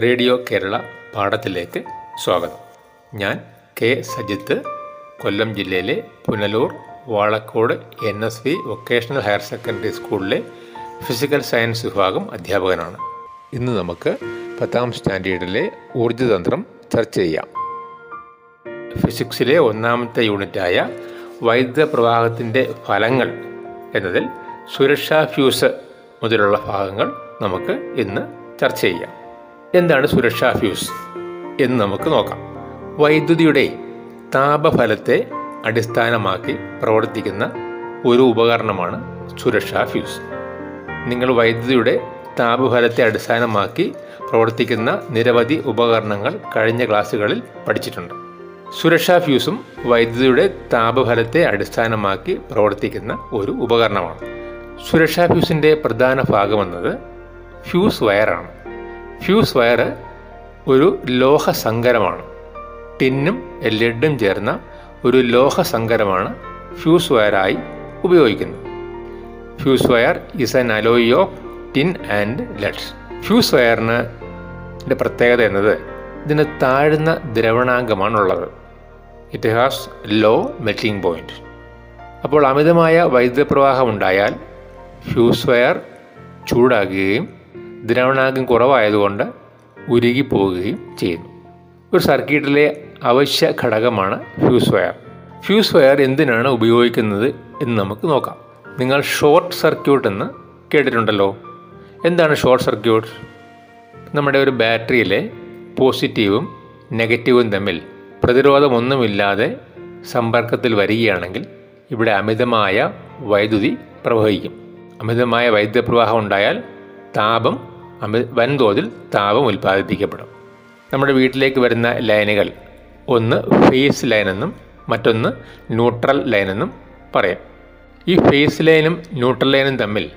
Radio Kerala പാഠത്തിലേക്ക് സ്വാഗതം. ഞാൻ K Sajith Kollam ജില്ലയിലെ Punalur Valakkode N S V vocational higher secondary സ്കൂളിലെ ഫിസിക്കൽ സയൻസ് വിഭാഗം അധ്യാപകനാണ്. ഇന്ന് നമുക്ക് പത്താം സ്റ്റാൻഡേർഡിലെ ഊർജതന്ത്രം ചർച്ച ചെയ്യാം. ഫിസിക്സിലെ ഒന്നാമത്തെ യൂണിറ്റായ വൈദ്യുത പ്രവാഹത്തിന്റെ ഫലങ്ങൾ എന്നതിൽ സുരക്ഷാ ഫ്യൂസ് മുതലുള്ള ഭാഗങ്ങൾ നമുക്ക് ഇന്ന് ചർച്ച ചെയ്യാം. എന്താണ് സുരക്ഷാ ഫ്യൂസ്? എന്ന് നമുക്ക് നോക്കാം. വൈദ്യുതിയുടെ താപഫലത്തെ അടിസ്ഥാനമാക്കി പ്രവർത്തിക്കുന്ന ഒരു ഉപകരണമാണ് സുരക്ഷാ ഫ്യൂസ്. നിങ്ങൾ വൈദ്യുതിയുടെ താപഫലത്തെ അടിസ്ഥാനമാക്കി പ്രവർത്തിക്കുന്ന നിരവധി ഉപകരണങ്ങൾ കഴിഞ്ഞ ക്ലാസ്സുകളിൽ പഠിച്ചിട്ടുണ്ട്. സുരക്ഷാ ഫ്യൂസും വൈദ്യുതിയുടെ താപഫലത്തെ അടിസ്ഥാനമാക്കി പ്രവർത്തിക്കുന്ന ഒരു ഉപകരണമാണ്. സുരക്ഷാ ഫ്യൂസിന്റെ പ്രധാന ഭാഗമെന്നത് ഫ്യൂസ് വയറാണ്. ഫ്യൂസ് വയർ ഒരു ലോഹസങ്കരമാണ് ടിന്നും ലെഡും ചേർന്ന ഒരു ലോഹസങ്കരമാണ് ഫ്യൂസ് വയറായി ഉപയോഗിക്കുന്നത്. Fuse wire is an alloy of tin and leads fuse വയറിന് പ്രത്യേകത എന്നത് ഇതിന് താഴ്ന്ന ദ്രവണാംഗമാണുള്ളത്. It has low melting point അപ്പോൾ അമിതമായ വൈദ്യുത പ്രവാഹം ഉണ്ടായാൽ ഫ്യൂസ് വയർ ചൂടാകുകയും ദ്രവണാങ്കം കുറവായതുകൊണ്ട് ഉരുകി പോവുകയും ചെയ്യുന്നു. ഒരു സർക്യൂട്ടിലെ അവശ്യ ഘടകമാണ് ഫ്യൂസ് വയർ. ഫ്യൂസ് വയർ എന്തിനാണ് ഉപയോഗിക്കുന്നത് എന്ന് നമുക്ക് നോക്കാം. നിങ്ങൾ ഷോർട്ട് സർക്യൂട്ട് എന്ന് കേട്ടിട്ടുണ്ടല്ലോ. എന്താണ് ഷോർട്ട് സർക്യൂട്ട്? നമ്മുടെ ഒരു ബാറ്ററിയിലെ പോസിറ്റീവും നെഗറ്റീവും തമ്മിൽ പ്രതിരോധമൊന്നുമില്ലാതെ സമ്പർക്കത്തിൽ വരികയാണെങ്കിൽ ഇവിടെ അമിതമായ വൈദ്യുതി പ്രവഹിക്കും. അമിതമായ വൈദ്യുത പ്രവാഹം ഉണ്ടായാൽ താപം വൻതോതിൽ താപം ഉൽപ്പാദിപ്പിക്കപ്പെടും. നമ്മുടെ വീട്ടിലേക്ക് വരുന്ന ലൈനുകൾ ഒന്ന് ഫേസ് ലൈനെന്നും മറ്റൊന്ന് ന്യൂട്രൽ ലൈനെന്നും പറയാം. ഈ ഫേസ് ലൈനും ന്യൂട്രൽ ലൈനും തമ്മിൽ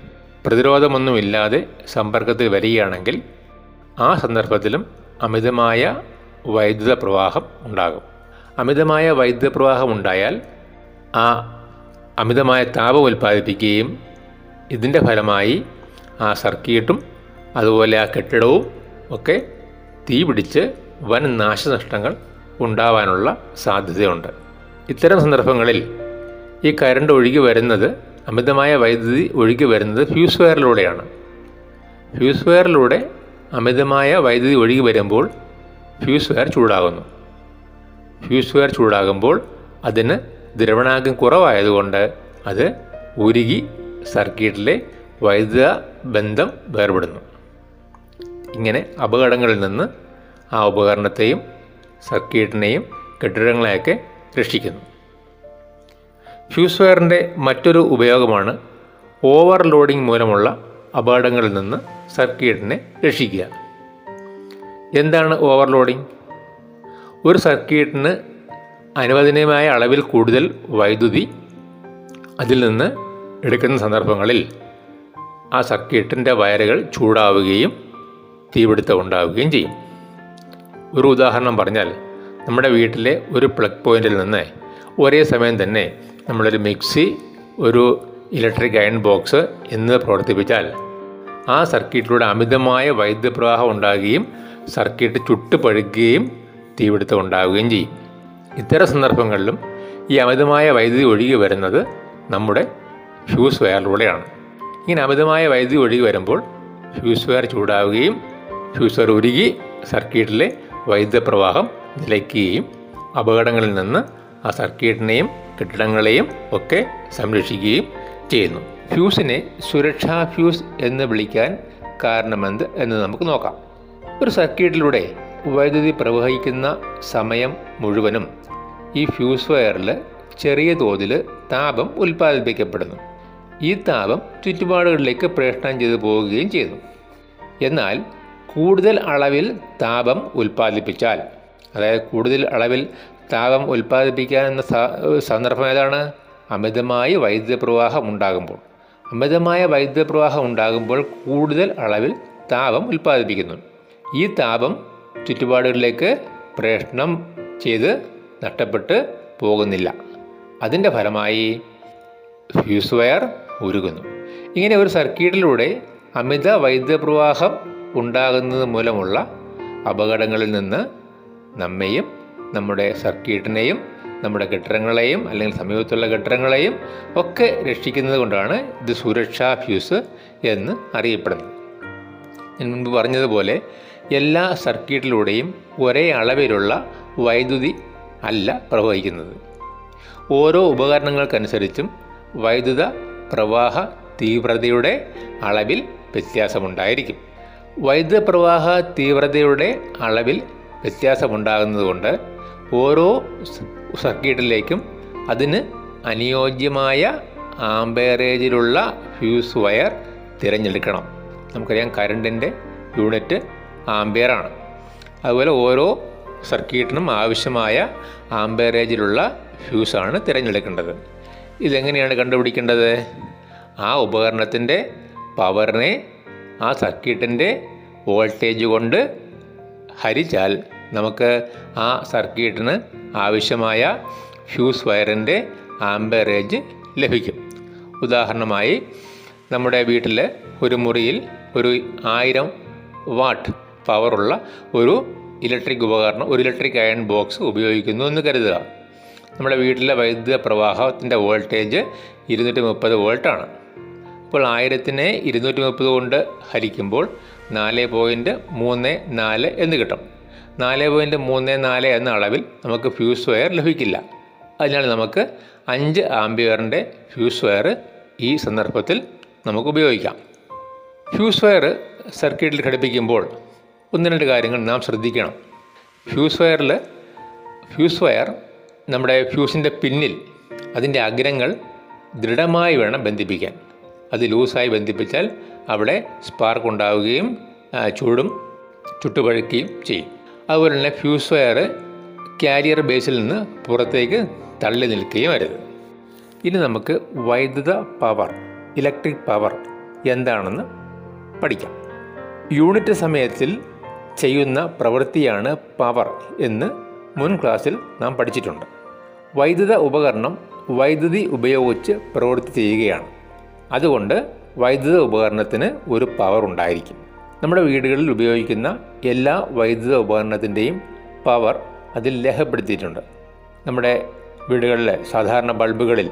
പ്രതിരോധമൊന്നുമില്ലാതെ സമ്പർക്കത്തിൽ വരികയാണെങ്കിൽ ആ സന്ദർഭത്തിലും അമിതമായ വൈദ്യുത പ്രവാഹം ഉണ്ടാകും. അമിതമായ വൈദ്യുത പ്രവാഹം ഉണ്ടായാൽ ആ അമിതമായ താപം ഉൽപ്പാദിപ്പിക്കുകയും ഇതിന്റെ ഫലമായി ആ സർക്യൂട്ടും അതുപോലെ ആ കെട്ടിടവും ഒക്കെ തീ പിടിച്ച് വൻ നാശനഷ്ടങ്ങൾ ഉണ്ടാവാനുള്ള സാധ്യതയുണ്ട്. ഇത്തരം സന്ദർഭങ്ങളിൽ ഈ കരണ്ട് ഒഴുകി വരുന്നത് അമിതമായ വൈദ്യുതി ഒഴുകി വരുന്നത് ഫ്യൂസ് വയറിലൂടെയാണ് ഫ്യൂസ് വയറിലൂടെ അമിതമായ വൈദ്യുതി ഒഴുകി വരുമ്പോൾ ഫ്യൂസ് വയർ ചൂടാകുന്നു. ഫ്യൂസ് വയർ ചൂടാകുമ്പോൾ അതിന് ദ്രവണാകം കുറവായതുകൊണ്ട് അത് ഉരുകി സർക്യൂട്ടിലെ വൈദ്യുത ബന്ധം വേർപെടുന്നു. ഇങ്ങനെ അപകടങ്ങളിൽ നിന്ന് ആ ഉപകരണത്തെയും സർക്യൂട്ടിനെയും കെട്ടിടങ്ങളെയൊക്കെ രക്ഷിക്കുന്നു. ഫ്യൂസ് വയറിന്റെ മറ്റൊരു ഉപയോഗമാണ് ഓവർലോഡിംഗ് മൂലമുള്ള അപകടങ്ങളിൽ നിന്ന് സർക്യൂട്ടിനെ രക്ഷിക്കുക. എന്താണ് ഓവർലോഡിംഗ്? ഒരു സർക്യൂട്ടിന് അനുവദനീയമായ അളവിൽ കൂടുതൽ വൈദ്യുതി അതിൽ നിന്ന് എടുക്കുന്ന സന്ദർഭങ്ങളിൽ ആ സർക്യൂട്ടിന്റെ വയറുകൾ ചൂടാവുകയും തീപിടുത്തം ഉണ്ടാവുകയും ചെയ്യും. ഒരു ഉദാഹരണം പറഞ്ഞാൽ നമ്മുടെ വീട്ടിലെ ഒരു പ്ലഗ് പോയിന്റിൽ നിന്ന് ഒരേ സമയം തന്നെ നമ്മളൊരു മിക്സി ഒരു ഇലക്ട്രിക് അയൺ ബോക്സ് എന്നിവ പ്രവർത്തിപ്പിച്ചാൽ ആ സർക്യൂട്ടിലൂടെ അമിതമായ വൈദ്യുത പ്രവാഹം ഉണ്ടാകുകയും സർക്യൂട്ട് ചുട്ടുപഴുക്കുകയും തീപിടുത്തം ഉണ്ടാവുകയും ചെയ്യും. ഇത്തരം സന്ദർഭങ്ങളിലും ഈ അമിതമായ വൈദ്യുതി ഒഴുകി വരുന്നത് നമ്മുടെ ഫ്യൂസ് വയറിലൂടെയാണ് ഇങ്ങനെ അമിതമായ വൈദ്യുതി ഒഴുകി വരുമ്പോൾ ഫ്യൂസ് വയർ ചൂടാവുകയും ഫ്യൂസ് വയർ ഉരുകി സർക്യൂട്ടിലെ വൈദ്യുത പ്രവാഹം നിലയ്ക്കുകയും അപകടങ്ങളിൽ നിന്ന് ആ സർക്യൂട്ടിനെയും കെട്ടിടങ്ങളെയും ഒക്കെ സംരക്ഷിക്കുകയും ചെയ്യുന്നു. ഫ്യൂസിനെ സുരക്ഷാ ഫ്യൂസ് എന്ന് വിളിക്കാൻ കാരണമെന്ത് എന്ന് നമുക്ക് നോക്കാം. ഒരു സർക്യൂട്ടിലൂടെ വൈദ്യുതി പ്രവഹിക്കുന്ന സമയം മുഴുവനും ഈ ഫ്യൂസ് വയറിൽ ചെറിയ തോതിൽ താപം ഉൽപ്പാദിപ്പിക്കപ്പെടുന്നു. ഈ താപം ചുറ്റുപാടുകളിലേക്ക് പ്രേഷണം ചെയ്തു പോവുകയും ചെയ്യുന്നു. എന്നാൽ കൂടുതൽ അളവിൽ താപം ഉൽപ്പാദിപ്പിച്ചാൽ. അതായത് കൂടുതൽ അളവിൽ താപം ഉൽപ്പാദിപ്പിക്കാൻ എന്ന സന്ദർഭം ഏതാണ്? അമിതമായ വൈദ്യുത പ്രവാഹം ഉണ്ടാകുമ്പോൾ. അമിതമായ വൈദ്യുത പ്രവാഹം ഉണ്ടാകുമ്പോൾ കൂടുതൽ അളവിൽ താപം ഉൽപ്പാദിപ്പിക്കുന്നു. ഈ താപം ചുറ്റുപാടുകളിലേക്ക് പ്രേഷണം ചെയ്ത് നഷ്ടപ്പെട്ട് പോകുന്നില്ല. അതിന്റെ ഫലമായി ഫ്യൂസ് വയർ ഉരുകുന്നു. ഇങ്ങനെ ഒരു സർക്യൂട്ടിലൂടെ അമിത വൈദ്യുത പ്രവാഹം ഉണ്ടാകുന്നത് മൂലമുള്ള അപകടങ്ങളിൽ നിന്ന് നമ്മെയും നമ്മുടെ സർക്യൂട്ടിനെയും നമ്മുടെ കെട്ടിടങ്ങളെയും അല്ലെങ്കിൽ സമീപത്തുള്ള കെട്ടിടങ്ങളെയും ഒക്കെ രക്ഷിക്കുന്നത് കൊണ്ടാണ് ഇത് സുരക്ഷാ ഫ്യൂസ് എന്ന് അറിയപ്പെടുന്നത്. ഞാൻ മുൻപ് പറഞ്ഞതുപോലെ എല്ലാ സർക്യൂട്ടിലൂടെയും ഒരേ അളവിലുള്ള വൈദ്യുതി അല്ല പ്രവഹിക്കുന്നത്. ഓരോ ഉപകരണങ്ങൾക്കനുസരിച്ചും വൈദ്യുത പ്രവാഹ തീവ്രതയുടെ അളവിൽ വ്യത്യാസമുണ്ടായിരിക്കും. വൈദ്യുത പ്രവാഹ തീവ്രതയുടെ അളവിൽ വ്യത്യാസമുണ്ടാകുന്നതുകൊണ്ട് ഓരോ സർക്യൂട്ടിലേക്കും അതിന് അനുയോജ്യമായ ആംബേറേജിലുള്ള ഫ്യൂസ് വയർ തിരഞ്ഞെടുക്കണം. നമുക്കറിയാം കറണ്ടിന്റെ യൂണിറ്റ് ആംബേറാണ് അതുപോലെ ഓരോ സർക്യൂട്ടിനും ആവശ്യമായ ആംബേറേജിലുള്ള ഫ്യൂസാണ് തിരഞ്ഞെടുക്കേണ്ടത്. ഇതെങ്ങനെയാണ് കണ്ടുപിടിക്കേണ്ടത്? ആ ഉപകരണത്തിന്റെ പവറിനെ ആ സർക്യൂട്ടിന്റെ വോൾട്ടേജ് കൊണ്ട് ഹരിച്ചാൽ നമുക്ക് ആ സർക്യൂട്ടിന് ആവശ്യമായ ഫ്യൂസ് വയറിന്റെ ആംബറേജ് ലഭിക്കും. ഉദാഹരണമായി നമ്മുടെ വീട്ടിൽ ഒരു മുറിയിൽ ഒരു ആയിരം വാട്ട് പവറുള്ള ഒരു ഇലക്ട്രിക് ഉപകരണം ഒരു ഇലക്ട്രിക് അയൺ ബോക്സ് ഉപയോഗിക്കുന്നു എന്ന് കരുതുക. നമ്മുടെ വീട്ടിലെ വൈദ്യുത പ്രവാഹത്തിന്റെ വോൾട്ടേജ് ഇരുന്നൂറ്റി മുപ്പത് വോൾട്ടാണ്. അപ്പോൾ ആയിരത്തിനെ ഇരുന്നൂറ്റി മുപ്പത് കൊണ്ട് ഹരിക്കുമ്പോൾ നാല് പോയിന്റ് മൂന്ന് നാല് എന്ന് കിട്ടും. നാല് പോയിന്റ് മൂന്ന് നാല് എന്ന അളവിൽ നമുക്ക് ഫ്യൂസ് വയർ ലഭിക്കില്ല. അതിനാൽ നമുക്ക് അഞ്ച് ആംബിയറിന്റെ ഫ്യൂസ് വയർ ഈ സന്ദർഭത്തിൽ നമുക്ക് ഉപയോഗിക്കാം. ഫ്യൂസ് വയർ സർക്യൂട്ടിൽ ഘടിപ്പിക്കുമ്പോൾ ഒന്ന് രണ്ട് കാര്യങ്ങൾ നാം ശ്രദ്ധിക്കണം. ഫ്യൂസ് വയറിൽ ഫ്യൂസ് വയർ നമ്മുടെ ഫ്യൂസിന്റെ പിന്നിൽ അതിന്റെ അഗ്രങ്ങൾ ദൃഢമായി വേണം ബന്ധിപ്പിക്കാൻ. അത് ലൂസായി ബന്ധിപ്പിച്ചാൽ അവിടെ സ്പാർക്ക് ഉണ്ടാവുകയും ചൂടും ചുട്ടുപഴുക്കുകയും ചെയ്യും. അതുപോലെ തന്നെ ഫ്യൂസ് വയർ കാരിയർ ബേസിൽ നിന്ന് പുറത്തേക്ക് തള്ളി നിൽക്കുകയും വരുത് ഇനി നമുക്ക് വൈദ്യുത പവർ ഇലക്ട്രിക് പവർ എന്താണെന്ന് പഠിക്കാം. യൂണിറ്റ് സമയത്തിൽ ചെയ്യുന്ന പ്രവൃത്തിയാണ് പവർ എന്ന് മുൻ ക്ലാസ്സിൽ നാം പഠിച്ചിട്ടുണ്ട്. വൈദ്യുത ഉപകരണം വൈദ്യുതി ഉപയോഗിച്ച് പ്രവൃത്തി ചെയ്യുകയാണ്. അതുകൊണ്ട് വൈദ്യുത ഉപകരണത്തിന് ഒരു പവർ ഉണ്ടായിരിക്കും. നമ്മുടെ വീടുകളിൽ ഉപയോഗിക്കുന്ന എല്ലാ വൈദ്യുത ഉപകരണത്തിന്റെയും പവർ അതിൽ രേഖപ്പെടുത്തിയിട്ടുണ്ട് നമ്മുടെ വീടുകളിലെ സാധാരണ ബൾബുകളിൽ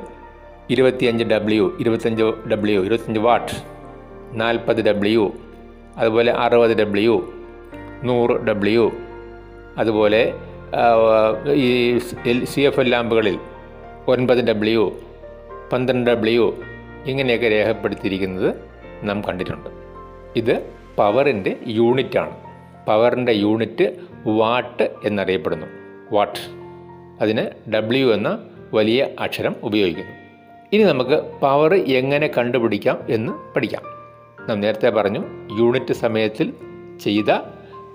ഇരുപത്തിയഞ്ച് ഡബ്ല്യു ഇരുപത്തഞ്ച് ഡബ്ല്യു ഇരുപത്തഞ്ച് വാട്ട് നാൽപ്പത് ഡബ്ല്യു അതുപോലെ അറുപത് ഡബ്ല്യു നൂറ് ഡബ്ല്യു അതുപോലെ ഈ സി എഫ് എൽ ലാമ്പുകളിൽ ഒൻപത് ഡബ്ല്യു പന്ത്രണ്ട് ഡബ്ല്യു ഇങ്ങനെയൊക്കെ രേഖപ്പെടുത്തിയിരിക്കുന്നത് നാം കണ്ടിട്ടുണ്ട്. ഇത് പവറിന്റെ യൂണിറ്റാണ്. പവറിന്റെ യൂണിറ്റ് വാട്ട് എന്നറിയപ്പെടുന്നു. വാട്ട്. അതിന് ഡബ്ല്യു എന്ന വലിയ അക്ഷരം ഉപയോഗിക്കുന്നു. ഇനി നമുക്ക് പവർ എങ്ങനെ കണ്ടുപിടിക്കാം എന്ന് പഠിക്കാം. നാം നേരത്തെ പറഞ്ഞു യൂണിറ്റ് സമയത്തിൽ ചെയ്ത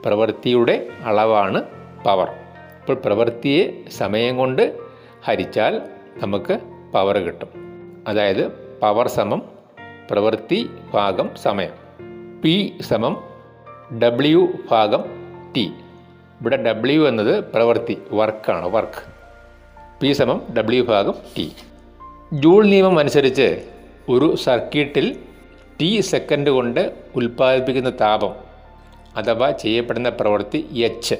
പ്രവൃത്തിയുടെ അളവാണ് പവർ. അപ്പോൾ പ്രവൃത്തിയെ സമയം കൊണ്ട് ഹരിച്ചാൽ നമുക്ക് പവർ കിട്ടും. അതായത് പവർ സമം പ്രവൃത്തി ഭാഗം സമയം. പി സമം ഡബ്ല്യു ഭാഗം ടി ഇവിടെ ഡബ്ല്യു എന്നത് പ്രവൃത്തി വർക്കാണ് വർക്ക് പി സമം ഡബ്ല്യു ഭാഗം ടി ജൂൾ നിയമം അനുസരിച്ച് ഒരു സർക്യൂട്ടിൽ ടി സെക്കൻഡ് കൊണ്ട് ഉൽപ്പാദിപ്പിക്കുന്ന താപം അഥവാ ചെയ്യപ്പെടുന്ന പ്രവൃത്തി എച്ച്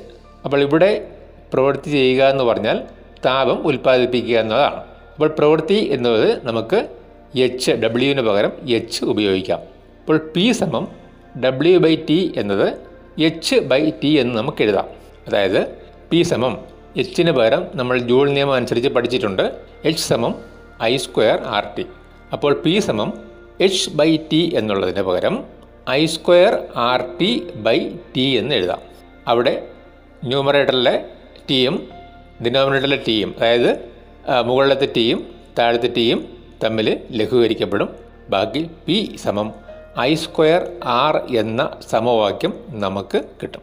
അപ്പോൾ ഇവിടെ പ്രവൃത്തി ചെയ്യുക എന്ന് പറഞ്ഞാൽ താപം ഉൽപ്പാദിപ്പിക്കുക എന്നതാണ്. അപ്പോൾ പ്രവൃത്തി എന്നത് നമുക്ക് എച്ച് ഡബ്ല്യുവിന് പകരം എച്ച് ഉപയോഗിക്കാം. അപ്പോൾ പി സമം ഡബ്ല്യു ബൈ ടി എന്നത് എച്ച് ബൈ ടി എന്ന് നമുക്ക് എഴുതാം. അതായത് പി സമം എച്ചിന് പകരം നമ്മൾ ജൂൾ നിയമം അനുസരിച്ച് പഠിച്ചിട്ടുണ്ട്. എച്ച് സമം ഐ സ്ക്വയർ ആർ ടി അപ്പോൾ പി സമം എച്ച് ബൈ ടി എന്നുള്ളതിന് പകരം I square R T by T എന്ന് എഴുതാം. അവിടെ ന്യൂമറേറ്ററിലെ ടിയും ഡിനോമിനേറ്ററിലെ ടിയും അതായത് മുകളിലത്തെ ടിയും താഴത്തെ ടിയും തമ്മിൽ ലഘൂകരിക്കപ്പെടും. ബാക്കി പി സമം ഐ സ്ക്വയർ ആർ എന്ന സമവാക്യം നമുക്ക് കിട്ടും.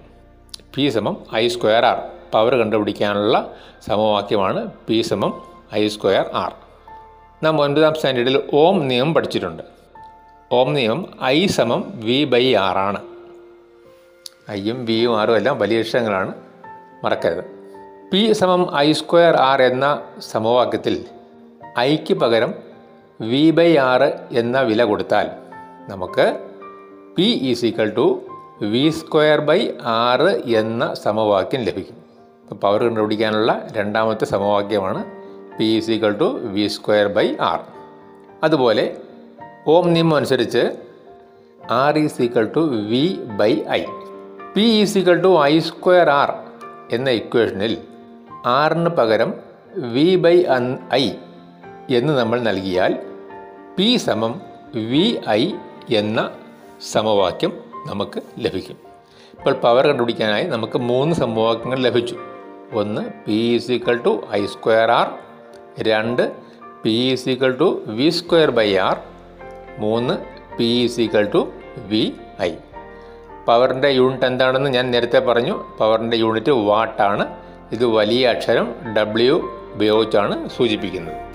പി സമം ഐ സ്ക്വയർ ആർ പവർ കണ്ടുപിടിക്കാനുള്ള സമവാക്യമാണ് പി സമം ഐ സ്ക്വയർ ആർ നാം ഒൻപതാം സ്റ്റാൻഡേർഡിൽ ഓം നിയമം പഠിച്ചിട്ടുണ്ട്. ഓം നിയമം ഐ സമം വി ബൈ ആർ ആണ്. ഐയും വിയും ആറും എല്ലാം വലിയ അക്ഷരങ്ങളാണ് മറക്കരുത്. പി സമം ഐ സ്ക്വയർ ആർ എന്ന സമവാക്യത്തിൽ ഐക്ക് പകരം വി ബൈ ആറ് എന്ന വില കൊടുത്താൽ നമുക്ക് P is equal to V square by R എന്ന സമവാക്യം ലഭിക്കും. അപ്പോൾ പവർ കണ്ടുപിടിക്കാനുള്ള രണ്ടാമത്തെ സമവാക്യമാണ് P is equal to V square by R അതുപോലെ ഓം നിയമം അനുസരിച്ച് R is equal to V by I P is equal to I square R എന്ന ഇക്വേഷനിൽ ആറിന് പകരം വി ബൈ ഐ എന്ന് നമ്മൾ നൽകിയാൽ പി സമം വി ഐ എന്ന സമവാക്യം നമുക്ക് ലഭിക്കും. ഇപ്പോൾ പവർ കണ്ടുപിടിക്കാനായി നമുക്ക് മൂന്ന് സമവാക്യങ്ങൾ ലഭിച്ചു. ഒന്ന് P is equal to I square R രണ്ട് P is equal to V square by R മൂന്ന് P is equal to V I പവറിന്റെ യൂണിറ്റ് എന്താണെന്ന് ഞാൻ നേരത്തെ പറഞ്ഞു. പവറിന്റെ യൂണിറ്റ് വാട്ടാണ് ഇത് വലിയ അക്ഷരം ഡബ്ല്യു ഉപയോഗിച്ചാണ് സൂചിപ്പിക്കുന്നത്.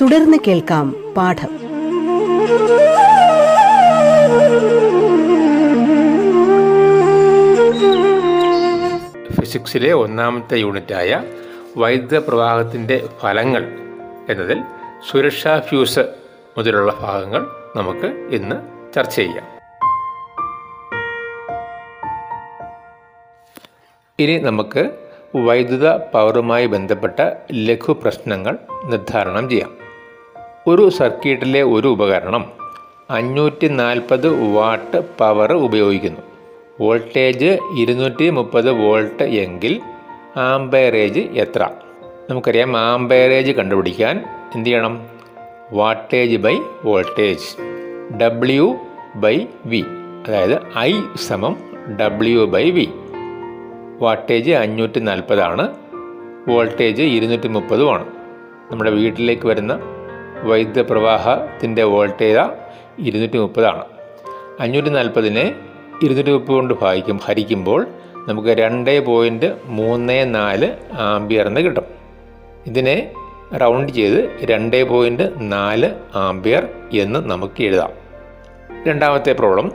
തുടർന്ന് കേൾക്കാം പാഠം. ഫിസിക്സിലെ ഒന്നാമത്തെ യൂണിറ്റായ വൈദ്യുത പ്രവാഹത്തിന്റെ ഫലങ്ങൾ എന്നതിൽ സുരക്ഷാ ഫ്യൂസ് മുതലുള്ള ഭാഗങ്ങൾ നമുക്ക് ഇന്ന് ചർച്ച ചെയ്യാം. ഇനി നമുക്ക് വൈദ്യുത പവറുമായി ബന്ധപ്പെട്ട ലഘു പ്രശ്നങ്ങൾ നിർദ്ധാരണം ചെയ്യാം. ഒരു സർക്യൂട്ടിലെ ഒരു ഉപകരണം അഞ്ഞൂറ്റി നാൽപ്പത് വാട്ട് പവർ ഉപയോഗിക്കുന്നു. വോൾട്ടേജ് ഇരുന്നൂറ്റി മുപ്പത് വോൾട്ട് എങ്കിൽ ആംബയറേജ് എത്ര? നമുക്കറിയാം ആംബയറേജ് കണ്ടുപിടിക്കാൻ എന്ത് ചെയ്യണം? Wattage by voltage. W by V. അതായത് ഐ സമം ഡബ്ല്യു ബൈ വി. വാട്ടേജ് അഞ്ഞൂറ്റി നാൽപ്പതാണ് വോൾട്ടേജ് ഇരുന്നൂറ്റി മുപ്പതുമാണ് നമ്മുടെ വീട്ടിലേക്ക് വരുന്ന വൈദ്യുത പ്രവാഹത്തിന്റെ വോൾട്ടേജ് ഇരുന്നൂറ്റി മുപ്പതാണ് അഞ്ഞൂറ്റി നാൽപ്പതിനെ ഇരുന്നൂറ്റി മുപ്പത് കൊണ്ട് ഭാഗിക്കും ഹരിക്കുമ്പോൾ നമുക്ക് രണ്ട് പോയിന്റ് മൂന്ന് നാല് ആംബിയർ എന്ന് കിട്ടും. ഇതിനെ റൗണ്ട് ചെയ്ത് രണ്ട് പോയിന്റ് നാല് ആംബിയർ എന്ന് നമുക്ക് എഴുതാം. രണ്ടാമത്തെ പ്രോബ്ലം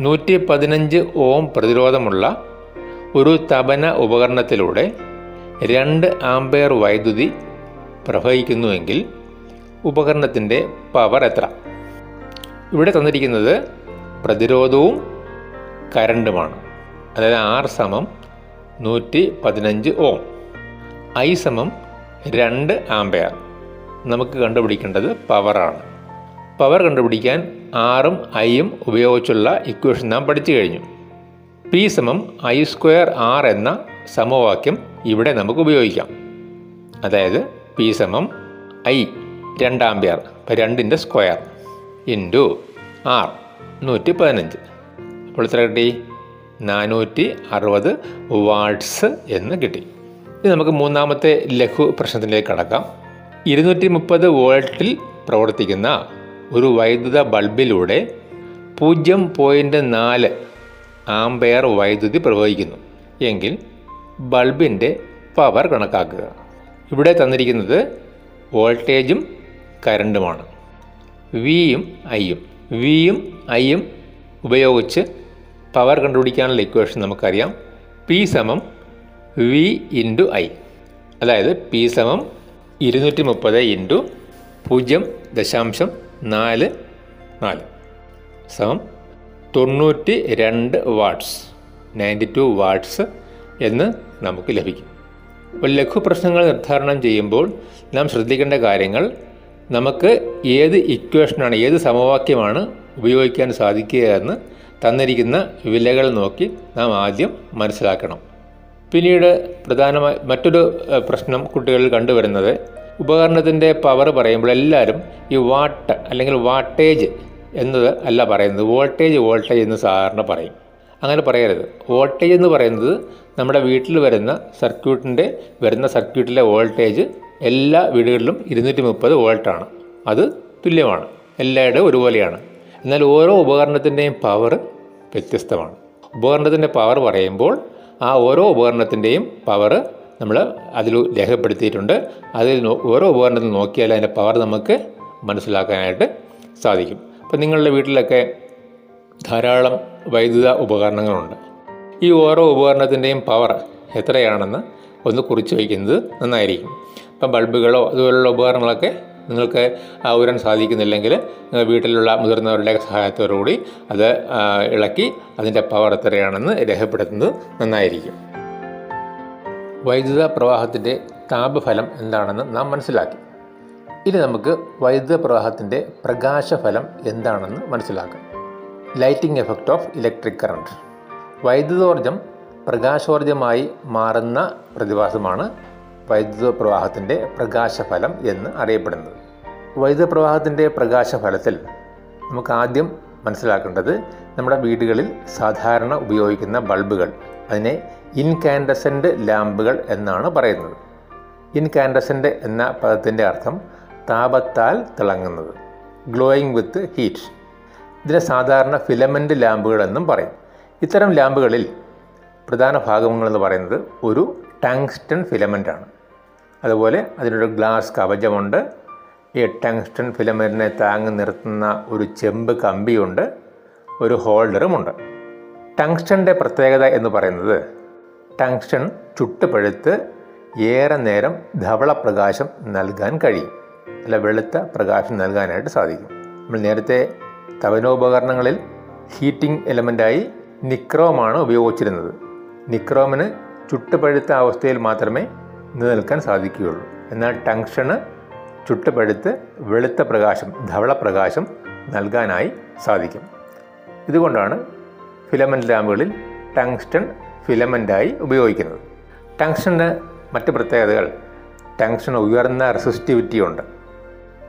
നൂറ്റി പതിനഞ്ച് ഓം പ്രതിരോധമുള്ള ഒരു തപന ഉപകരണത്തിലൂടെ രണ്ട് ആംബെയർ വൈദ്യുതി പ്രവഹിക്കുന്നുവെങ്കിൽ ഉപകരണത്തിന്റെ പവർ എത്ര? ഇവിടെ തന്നിരിക്കുന്നത് പ്രതിരോധവും കരണ്ടുമാണ് അതായത് ആർ സമം നൂറ്റി പതിനഞ്ച് ഓം. ഐ സമം രണ്ട് ആംബെയർ നമുക്ക് കണ്ടുപിടിക്കേണ്ടത് പവറാണ് പവർ കണ്ടുപിടിക്കാൻ ആറും ഐയും ഉപയോഗിച്ചുള്ള ഇക്വേഷൻ നാം പഠിച്ചു കഴിഞ്ഞു. പി സമം ഐ സ്ക്വയർ ആർ എന്ന സമവാക്യം ഇവിടെ നമുക്ക് ഉപയോഗിക്കാം. അതായത് പി സമം ഐ രണ്ടാംബിയർ അപ്പം രണ്ടിന്റെ സ്ക്വയർ ഇന്റു ആർ നൂറ്റി പതിനഞ്ച് അപ്പോൾ ഇത്ര കിട്ടി? നാനൂറ്റി അറുപത് വാട്ട്സ് എന്ന് കിട്ടി. ഇനി നമുക്ക് മൂന്നാമത്തെ ലഘു പ്രശ്നത്തിലേക്ക് കടക്കാം. ഇരുന്നൂറ്റി മുപ്പത് വോൾട്ടിൽ പ്രവർത്തിക്കുന്ന ഒരു വൈദ്യുത ബൾബിലൂടെ പൂജ്യം പോയിന്റ് നാല് ആംബെയർ വൈദ്യുതി പ്രവഹിക്കുന്നു. എങ്കിൽ ബൾബിന്റെ പവർ കണക്കാക്കുക. ഇവിടെ തന്നിരിക്കുന്നത് വോൾട്ടേജും കരണ്ടുമാണ്. വിയും ഐയും. വിയും ഐയും ഉപയോഗിച്ച് പവർ കണ്ടുപിടിക്കാനുള്ള ഇക്വേഷൻ നമുക്കറിയാം. പി സമം വി ഇന്റു ഐ അതായത് പി സമം ഇരുന്നൂറ്റി മുപ്പത് ഇന്റു പൂജ്യം ദശാംശം നാല് നാല്. സമം തൊണ്ണൂറ്റി രണ്ട് വാട്ട്സ് നയന്റി ടു വാട്ട്സ് എന്ന് നമുക്ക് ലഭിക്കും. ലഘു പ്രശ്നങ്ങൾ നിർദ്ധാരണം ചെയ്യുമ്പോൾ നാം ശ്രദ്ധിക്കേണ്ട കാര്യങ്ങൾ നമുക്ക് ഏത് ഇക്വേഷനാണ് ഏത് സമവാക്യമാണ് ഉപയോഗിക്കാൻ സാധിക്കുക എന്ന് തന്നിരിക്കുന്ന വിലകൾ നോക്കി നാം ആദ്യം മനസ്സിലാക്കണം. പിന്നീട് പ്രധാനമായി മറ്റൊരു പ്രശ്നം കുട്ടികളിൽ കണ്ടുവരുന്നത്. ഉപകരണത്തിന്റെ പവർ പറയുമ്പോൾ എല്ലാവരും ഈ വാട്ട് അല്ലെങ്കിൽ വാട്ടേജ് എന്നത് അല്ല പറയുന്നത്. വോൾട്ടേജ് വോൾട്ടേജ് എന്ന് സാധാരണ പറയും. അങ്ങനെ പറയരുത്. വോൾട്ടേജ് എന്ന് പറയുന്നത് നമ്മുടെ വീട്ടിൽ വരുന്ന സർക്യൂട്ടിന്റെ വരുന്ന സർക്യൂട്ടിലെ വോൾട്ടേജ് എല്ലാ വീടുകളിലും ഇരുന്നൂറ്റി മുപ്പത് വോൾട്ടാണ്. അത് തുല്യമാണ്. എല്ലായിടവും ഒരുപോലെയാണ്. എന്നാൽ ഓരോ ഉപകരണത്തിന്റെയും പവർ വ്യത്യസ്തമാണ്. ഉപകരണത്തിന്റെ പവർ പറയുമ്പോൾ ആ ഓരോ ഉപകരണത്തിന്റെയും പവർ നമ്മൾ അതിൽ രേഖപ്പെടുത്തിയിട്ടുണ്ട്. അതിൽ ഓരോ ഉപകരണത്തിൽ നോക്കിയാൽ അതിന്റെ പവർ നമുക്ക് മനസ്സിലാക്കാനായിട്ട് സാധിക്കും. അപ്പോൾ നിങ്ങളുടെ വീട്ടിലൊക്കെ ധാരാളം വൈദ്യുത ഉപകരണങ്ങളുണ്ട്. ഈ ഓരോ ഉപകരണത്തിന്റെയും പവർ എത്രയാണെന്ന് ഒന്ന് കുറിച്ച് വയ്ക്കുന്നത് നന്നായിരിക്കും. ഇപ്പം ബൾബുകളോ അതുപോലുള്ള ഉപകരണങ്ങളൊക്കെ നിങ്ങൾക്ക് ഉയരാൻ സാധിക്കുന്നില്ലെങ്കിൽ വീട്ടിലുള്ള മുതിർന്നവരുടെ സഹായത്തോടുകൂടി അത് ഇളക്കി അതിന്റെ പവർ എത്രയാണെന്ന് രേഖപ്പെടുത്തുന്നത് നന്നായിരിക്കും. വൈദ്യുത പ്രവാഹത്തിന്റെ താപഫലം എന്താണെന്ന് നാം മനസ്സിലാക്കി. ഇനി നമുക്ക് വൈദ്യുത പ്രവാഹത്തിന്റെ പ്രകാശഫലം എന്താണെന്ന് മനസ്സിലാക്കാം. Lighting effect of electric current. വൈദ്യുതോർജം പ്രകാശോർജമായി മാറുന്ന പ്രതിഭാസമാണ് വൈദ്യുത പ്രവാഹത്തിന്റെ പ്രകാശഫലം എന്ന് അറിയപ്പെടുന്നത്. വൈദ്യുത പ്രവാഹത്തിന്റെ പ്രകാശഫലത്തിൽ നമുക്ക് ആദ്യം മനസ്സിലാക്കേണ്ടത് നമ്മുടെ വീടുകളിൽ സാധാരണ ഉപയോഗിക്കുന്ന ബൾബുകൾ അതിനെ ഇൻകാൻഡസന്റ് ലാമ്പുകൾ എന്നാണ് പറയുന്നത്. ഇൻകാൻഡസന്റ് എന്ന പദത്തിന്റെ അർത്ഥം താപത്താൽ തിളങ്ങുന്നത് ഗ്ലോയിങ് വിത്ത് ഹീറ്റ്. ഇതിനെ സാധാരണ ഫിലമെന്റ് ലാമ്പുകൾ എന്നും പറയും. ഇത്തരം ലാമ്പുകളിൽ പ്രധാന ഭാഗങ്ങളെന്ന് പറയുന്നത് ഒരു ടാങ്സ്റ്റൺ ഫിലമെന്റ് ആണ് അതുപോലെ അതിനൊരു ഗ്ലാസ് കവചമുണ്ട്. ഈ ടങ്സ്റ്റൺ ഫിലമെറിനെ താങ്ങി നിർത്തുന്ന ഒരു ചെമ്പ് കമ്പിയുണ്ട്. ഒരു ഹോൾഡറുമുണ്ട്. ടങ്സ്റ്റന്റെ പ്രത്യേകത എന്ന് പറയുന്നത് ടങ്സ്റ്റൺ ചുട്ടുപഴുത്ത് ഏറെ നേരം ധവളപ്രകാശം നൽകാൻ കഴിയും. അല്ല വെളുത്ത പ്രകാശം നൽകാനായിട്ട് സാധിക്കും. നമ്മൾ നേരത്തെ തവനോപകരണങ്ങളിൽ ഹീറ്റിംഗ് എലമെന്റായി നിക്രോമാണ് ഉപയോഗിച്ചിരുന്നത്. നിക്രോമിന് ചുട്ടുപഴുത്ത അവസ്ഥയിൽ മാത്രമേ നിലനിൽക്കാൻ സാധിക്കുകയുള്ളൂ. എന്നാൽ ടങ്ഷന് ചുട്ടുപഴുത്ത് വെളുത്ത പ്രകാശം ധവളപ്രകാശം നൽകാനായി സാധിക്കും. ഇതുകൊണ്ടാണ് ഫിലമെന്റ് ലാമ്പുകളിൽ ടങ്സ്റ്റൺ ഫിലമെന്റായി ഉപയോഗിക്കുന്നത്. ടങ്സ്റ്റന് മറ്റ് പ്രത്യേകതകൾ ടങ്സ്റ്റൺ ഉയർന്ന റെസിസ്റ്റിവിറ്റി ഉണ്ട്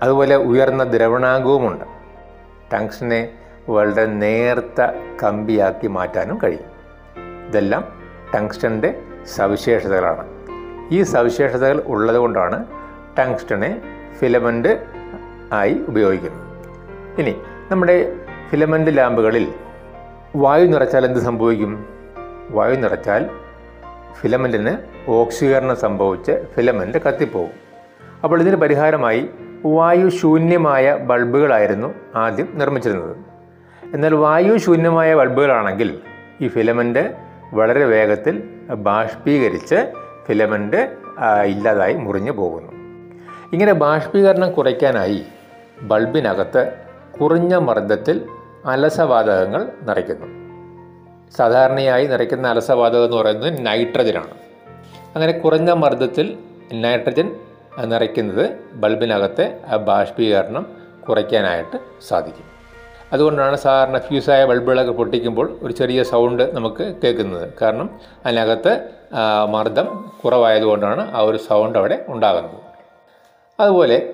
അതുപോലെ ഉയർന്ന ദ്രവണാംഗവുമുണ്ട്. ടങ്സ്റ്റനെ വളരെ നേർത്ത കമ്പിയാക്കി മാറ്റാനും കഴിയും. ഇതെല്ലാം ടങ്സ്റ്റന്റെ സവിശേഷതകളാണ്. ഈ സവിശേഷതകൾ ഉള്ളതുകൊണ്ടാണ് ടങ്സ്റ്റണെ ഫിലമെന്റ് ആയി ഉപയോഗിക്കുന്നത്. ഇനി നമ്മുടെ ഫിലമെന്റ് ലാമ്പുകളിൽ വായു നിറച്ചാൽ എന്ത് സംഭവിക്കും? വായു നിറച്ചാൽ ഫിലമെന്റിന് ഓക്സീകരണം സംഭവിച്ച് ഫിലമെന്റ് കത്തിപ്പോകും. അപ്പോൾ ഇതിന് പരിഹാരമായി വായു ശൂന്യമായ ബൾബുകളായിരുന്നു ആദ്യം നിർമ്മിച്ചിരുന്നത്. എന്നാൽ വായു ശൂന്യമായ ബൾബുകളാണെങ്കിൽ ഈ ഫിലമെന്റ് വളരെ വേഗത്തിൽ ബാഷ്പീകരിച്ച് ഫിലമെന്റ് ഇല്ലാതായി മുറിഞ്ഞു പോകുന്നു. ഇങ്ങനെ ബാഷ്പീകരണം കുറയ്ക്കാനായി ബൾബിനകത്ത് കുറഞ്ഞ മർദ്ദത്തിൽ അലസവാതകങ്ങൾ നിറയ്ക്കുന്നു. സാധാരണയായി നിറയ്ക്കുന്ന അലസവാതകം എന്ന് പറയുന്നത് നൈട്രജനാണ്. അങ്ങനെ കുറഞ്ഞ മർദ്ദത്തിൽ നൈട്രജൻ നിറയ്ക്കുന്നത് ബൾബിനകത്തെ ബാഷ്പീകരണം കുറയ്ക്കാനായിട്ട് സാധിക്കും. അതുകൊണ്ടാണ് സാധാരണ ഫ്യൂസായ ബൾബുകളൊക്കെ പൊട്ടിക്കുമ്പോൾ ഒരു ചെറിയ സൗണ്ട് നമുക്ക് കേൾക്കുന്നത്. കാരണം അതിനകത്ത് മർദ്ദം കുറവായതുകൊണ്ടാണ് ആ ഒരു സൗണ്ട് അവിടെ ഉണ്ടാകുന്നത്. അതുപോലെ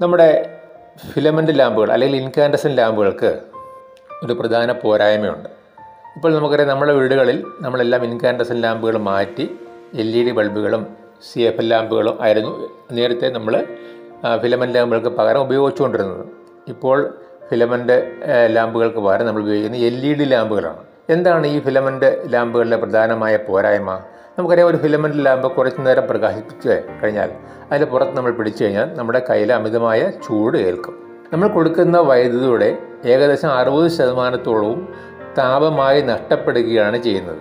നമ്മുടെ ഫിലമെന്റ് ലാമ്പുകൾ അല്ലെങ്കിൽ ഇൻകാൻഡസൻ ലാമ്പുകൾക്ക് ഒരു പ്രധാന പോരായ്മയുണ്ട്. ഇപ്പോൾ നമുക്കറിയാം നമ്മുടെ വീടുകളിൽ നമ്മളെല്ലാം ഇൻകാൻഡസൻ ലാമ്പുകൾ മാറ്റി എൽ ഇ ഡി ബൾബുകളും സി എഫ് എൽ ലാമ്പുകളും ആയിരുന്നു നേരത്തെ നമ്മൾ ഫിലമെന്റ് ലാമ്പുകൾക്ക് പകരം ഉപയോഗിച്ചുകൊണ്ടിരുന്നത്. ഇപ്പോൾ ഫിലമെന്റ് ലാമ്പുകൾക്ക് പകരം നമ്മൾ ഉപയോഗിക്കുന്നത് എൽ ഇ ഡി ലാമ്പുകളാണ്. എന്താണ് ഈ ഫിലമെന്റ് ലാമ്പുകളുടെ പ്രധാനമായ പോരായ്മ? നമുക്കറിയാം ഒരു ഫിലമെന്റ് ലാമ്പ് കുറച്ച് നേരം പ്രകാശിപ്പിച്ച് കഴിഞ്ഞാൽ അതിന്റെ പുറത്ത് നമ്മൾ പിടിച്ചു കഴിഞ്ഞാൽ നമ്മുടെ കയ്യിൽ അമിതമായ ചൂട് ഏൽക്കും. നമ്മൾ കൊടുക്കുന്ന വൈദ്യുതിയുടെ ഏകദേശം അറുപത് ശതമാനത്തോളവും താപമായി നഷ്ടപ്പെടുകയാണ് ചെയ്യുന്നത്.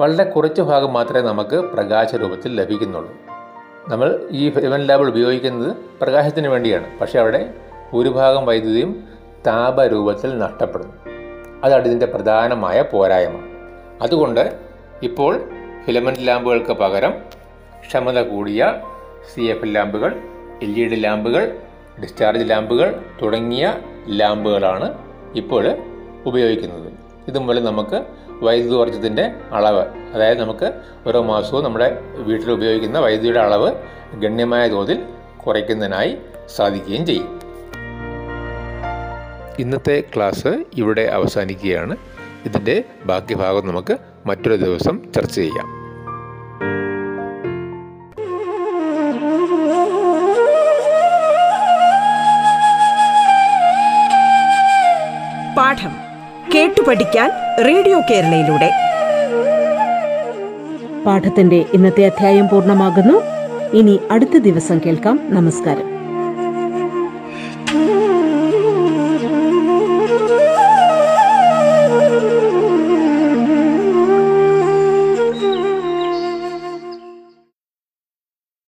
വളരെ കുറച്ച് ഭാഗം മാത്രമേ നമുക്ക് പ്രകാശ രൂപത്തിൽ ലഭിക്കുന്നുള്ളൂ. നമ്മൾ ഈ ഫിലമെന്റ് ലാബിൾ ഉപയോഗിക്കുന്നത് പ്രകാശത്തിന് വേണ്ടിയാണ്. പക്ഷേ അവിടെ ഭൂരിഭാഗം വൈദ്യുതിയും താപരൂപത്തിൽ നഷ്ടപ്പെടുന്നു. അതാണ് ഇതിന്റെ പ്രധാനമായ പോരായ്മ. അതുകൊണ്ട് ഇപ്പോൾ ഫിലമെന്റ് ലാമ്പുകൾക്ക് പകരം ക്ഷമത കൂടിയ സി എഫ് ലാമ്പുകൾ എൽ ഇ ഡി ലാമ്പുകൾ ഡിസ്ചാർജ് ലാമ്പുകൾ തുടങ്ങിയ ലാമ്പുകളാണ് ഇപ്പോൾ ഉപയോഗിക്കുന്നത്. ഇതുമൂലം നമുക്ക് വൈദ്യുതോർജത്തിന്റെ അളവ് അതായത് നമുക്ക് ഓരോ മാസവും നമ്മുടെ വീട്ടിൽ ഉപയോഗിക്കുന്ന വൈദ്യുതിയുടെ അളവ് ഗണ്യമായ തോതിൽ കുറയ്ക്കുന്നതിനായി സാധിക്കുകയും ചെയ്യും. ഇന്നത്തെ ക്ലാസ് ഇവിടെ അവസാനിക്കുകയാണ്. ഇതിന്റെ ബാക്കി ഭാഗം നമുക്ക് മറ്റൊരു ദിവസം ചർച്ച ചെയ്യാം. പാഠം കേട്ടു പഠിക്കാൻ റേഡിയോ കേരളയിലൂടെ. പാഠത്തിന്റെ ഇന്നത്തെ അധ്യായം പൂർണമാകുന്നു. ഇനി അടുത്ത ദിവസം കേൾക്കാം. നമസ്കാരം.